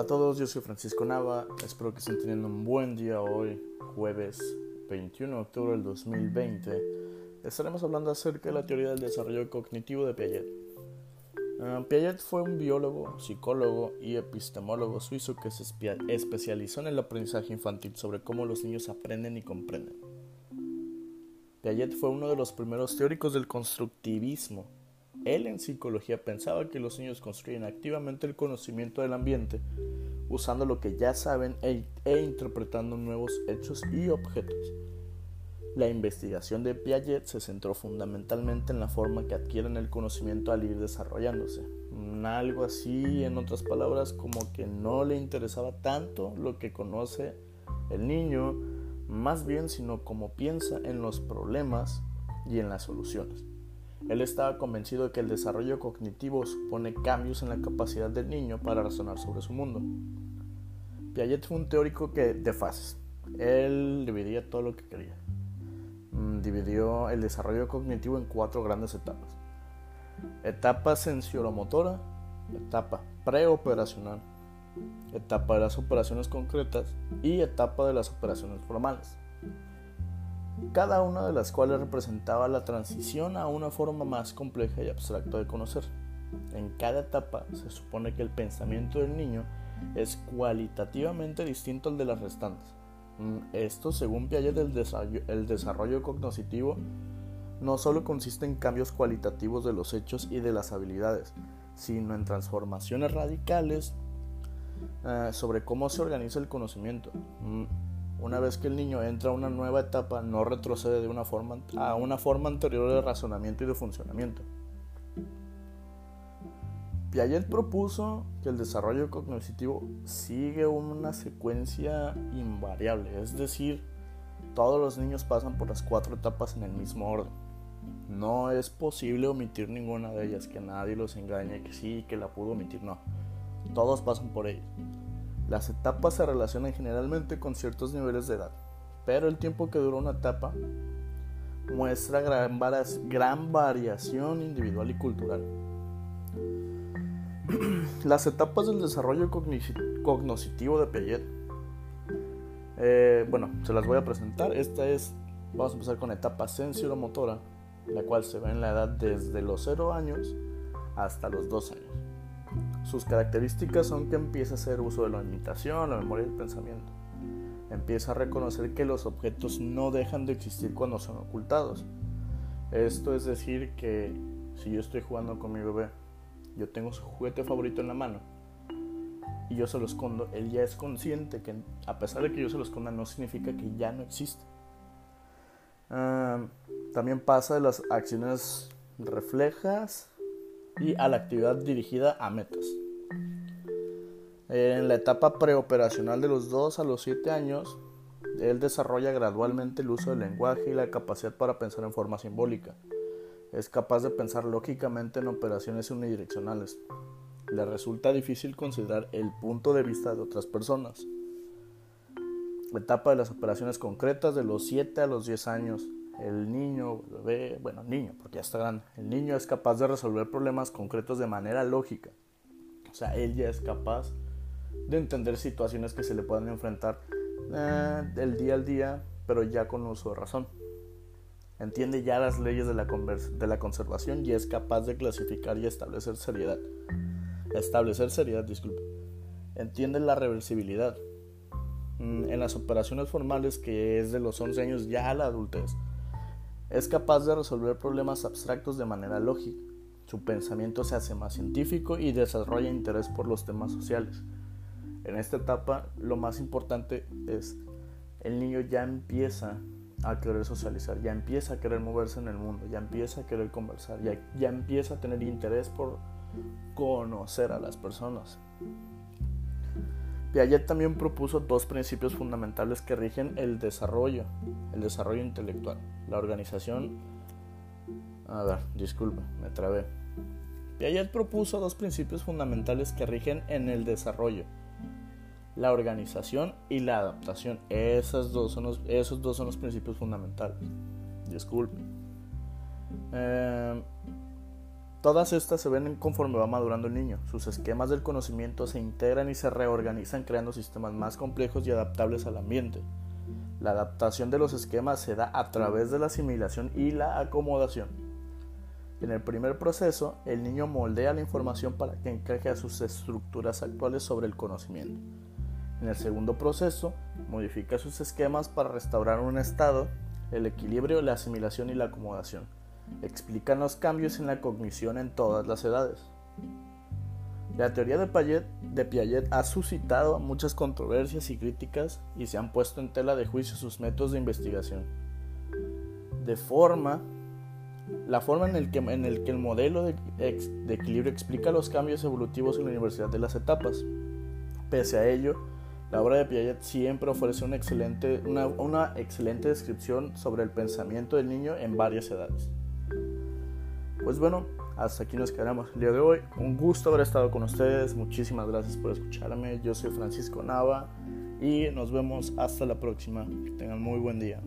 Hola a todos, yo soy Francisco Nava, espero que estén teniendo un buen día hoy, jueves 21 de octubre del 2020. Estaremos hablando acerca de la teoría del desarrollo cognitivo de Piaget. Uh, Piaget fue un biólogo, psicólogo y epistemólogo suizo que se especializó en el aprendizaje infantil sobre cómo los niños aprenden y comprenden. Piaget fue uno de los primeros teóricos del constructivismo él en psicología pensaba que los niños construyen activamente el conocimiento del ambiente usando lo que ya saben e, e, interpretando nuevos hechos y objetos. La investigación de Piaget se centró fundamentalmente en la forma que adquieren el conocimiento al ir desarrollándose. Algo así, en otras palabras, como que no le interesaba tanto lo que conoce el niño, más bien sino cómo piensa en los problemas y en las soluciones. Él estaba convencido de que el desarrollo cognitivo supone cambios en la capacidad del niño para razonar sobre su mundo. Piaget fue un teórico que de fases. Él dividía todo lo que quería. Mm, dividió el desarrollo cognitivo en cuatro grandes etapas. Etapa sensioromotora, etapa preoperacional, etapa de las operaciones concretas y etapa de las operaciones formales cada una de las cuales representaba la transición a una forma más compleja y abstracta de conocer. En cada etapa se supone que el pensamiento del niño es cualitativamente distinto al de las restantes. Mm, esto, según Piaget, el desarrollo, cognitivo no solo consiste en cambios cualitativos de los hechos y de las habilidades, sino en transformaciones radicales eh, sobre cómo se organiza el conocimiento. Una vez que el niño entra a una nueva etapa, no retrocede de una forma, a una forma anterior de razonamiento y de funcionamiento. Piaget propuso que el desarrollo cognitivo sigue una secuencia invariable, es decir, todos los niños pasan por las cuatro etapas en el mismo orden. No es posible omitir ninguna de ellas, que nadie los engañe, que sí, que la pudo omitir, no. Todos pasan por ellas. Las etapas se relacionan generalmente con ciertos niveles de edad, pero el tiempo que dura una etapa muestra gran, gran variación individual y cultural. Las etapas del desarrollo cognitivo de Piaget, eh, bueno, se las voy a presentar. Esta es, vamos a empezar con etapa sensoromotora, la cual se ve en la edad desde los 0 años hasta los 2 años. Sus características son que empieza a hacer uso de la imitación, la memoria y el pensamiento. Empieza a reconocer que los objetos no dejan de existir cuando son ocultados. Esto es decir que si yo estoy jugando con mi bebé, yo tengo su juguete favorito en la mano y yo se lo escondo, él ya es consciente que a pesar de que yo se lo esconda no significa que ya no existe. Ah, también pasa de las acciones reflejas y a la actividad dirigida a metas. En la etapa preoperacional de los 2 a los 7 años, él desarrolla gradualmente el uso del lenguaje y la capacidad para pensar en forma simbólica. Es capaz de pensar lógicamente en operaciones unidireccionales. Le resulta difícil considerar el punto de vista de otras personas. Etapa de las operaciones concretas de los 7 a los 10 años el niño, bebé, bueno, niño, porque ya está grande, el niño es capaz de resolver problemas concretos de manera lógica. O sea, él ya es capaz de entender situaciones que se le puedan enfrentar eh, del día al día, pero ya con uso de razón. Entiende ya las leyes de la, de la conservación y es capaz de clasificar y establecer seriedad. Establecer seriedad, disculpe. Entiende la reversibilidad. Mm, en las operaciones formales, que es de los 11 años ya a la adultez, es capaz de resolver problemas abstractos de manera lógica. Su pensamiento se hace más científico y desarrolla interés por los temas sociales. En esta etapa lo más importante es el niño ya empieza a querer socializar, ya empieza a querer moverse en el mundo, ya empieza a querer conversar, ya, ya empieza a tener interés por conocer a las personas. Piaget también propuso dos principios fundamentales que rigen el desarrollo, el desarrollo intelectual, la organización. A ver, disculpe, me trabé. Piaget propuso dos principios fundamentales que rigen en el desarrollo, la organización y la adaptación. Esas dos son los, esos dos son los principios fundamentales. Disculpe. Eh, Todas estas se ven conforme va madurando el niño. Sus esquemas del conocimiento se integran y se reorganizan creando sistemas más complejos y adaptables al ambiente. La adaptación de los esquemas se da a través de la asimilación y la acomodación. En el primer proceso, el niño moldea la información para que encaje a sus estructuras actuales sobre el conocimiento. En el segundo proceso, modifica sus esquemas para restaurar un estado, el equilibrio, la asimilación y la acomodación. Explican los cambios en la cognición en todas las edades. La teoría de Piaget, ha suscitado muchas controversias y críticas y se han puesto en tela de juicio sus métodos de investigación. De forma, la forma en el que, en el, que el modelo de, equilibrio explica los cambios evolutivos en la Universidad de las Etapas. Pese a ello, la obra de Piaget siempre ofrece una excelente, una excelente descripción sobre el pensamiento del niño en varias edades. Pues bueno, hasta aquí nos quedamos el día de hoy. Un gusto haber estado con ustedes. Muchísimas gracias por escucharme. Yo soy Francisco Nava y nos vemos hasta la próxima. Que tengan muy buen día.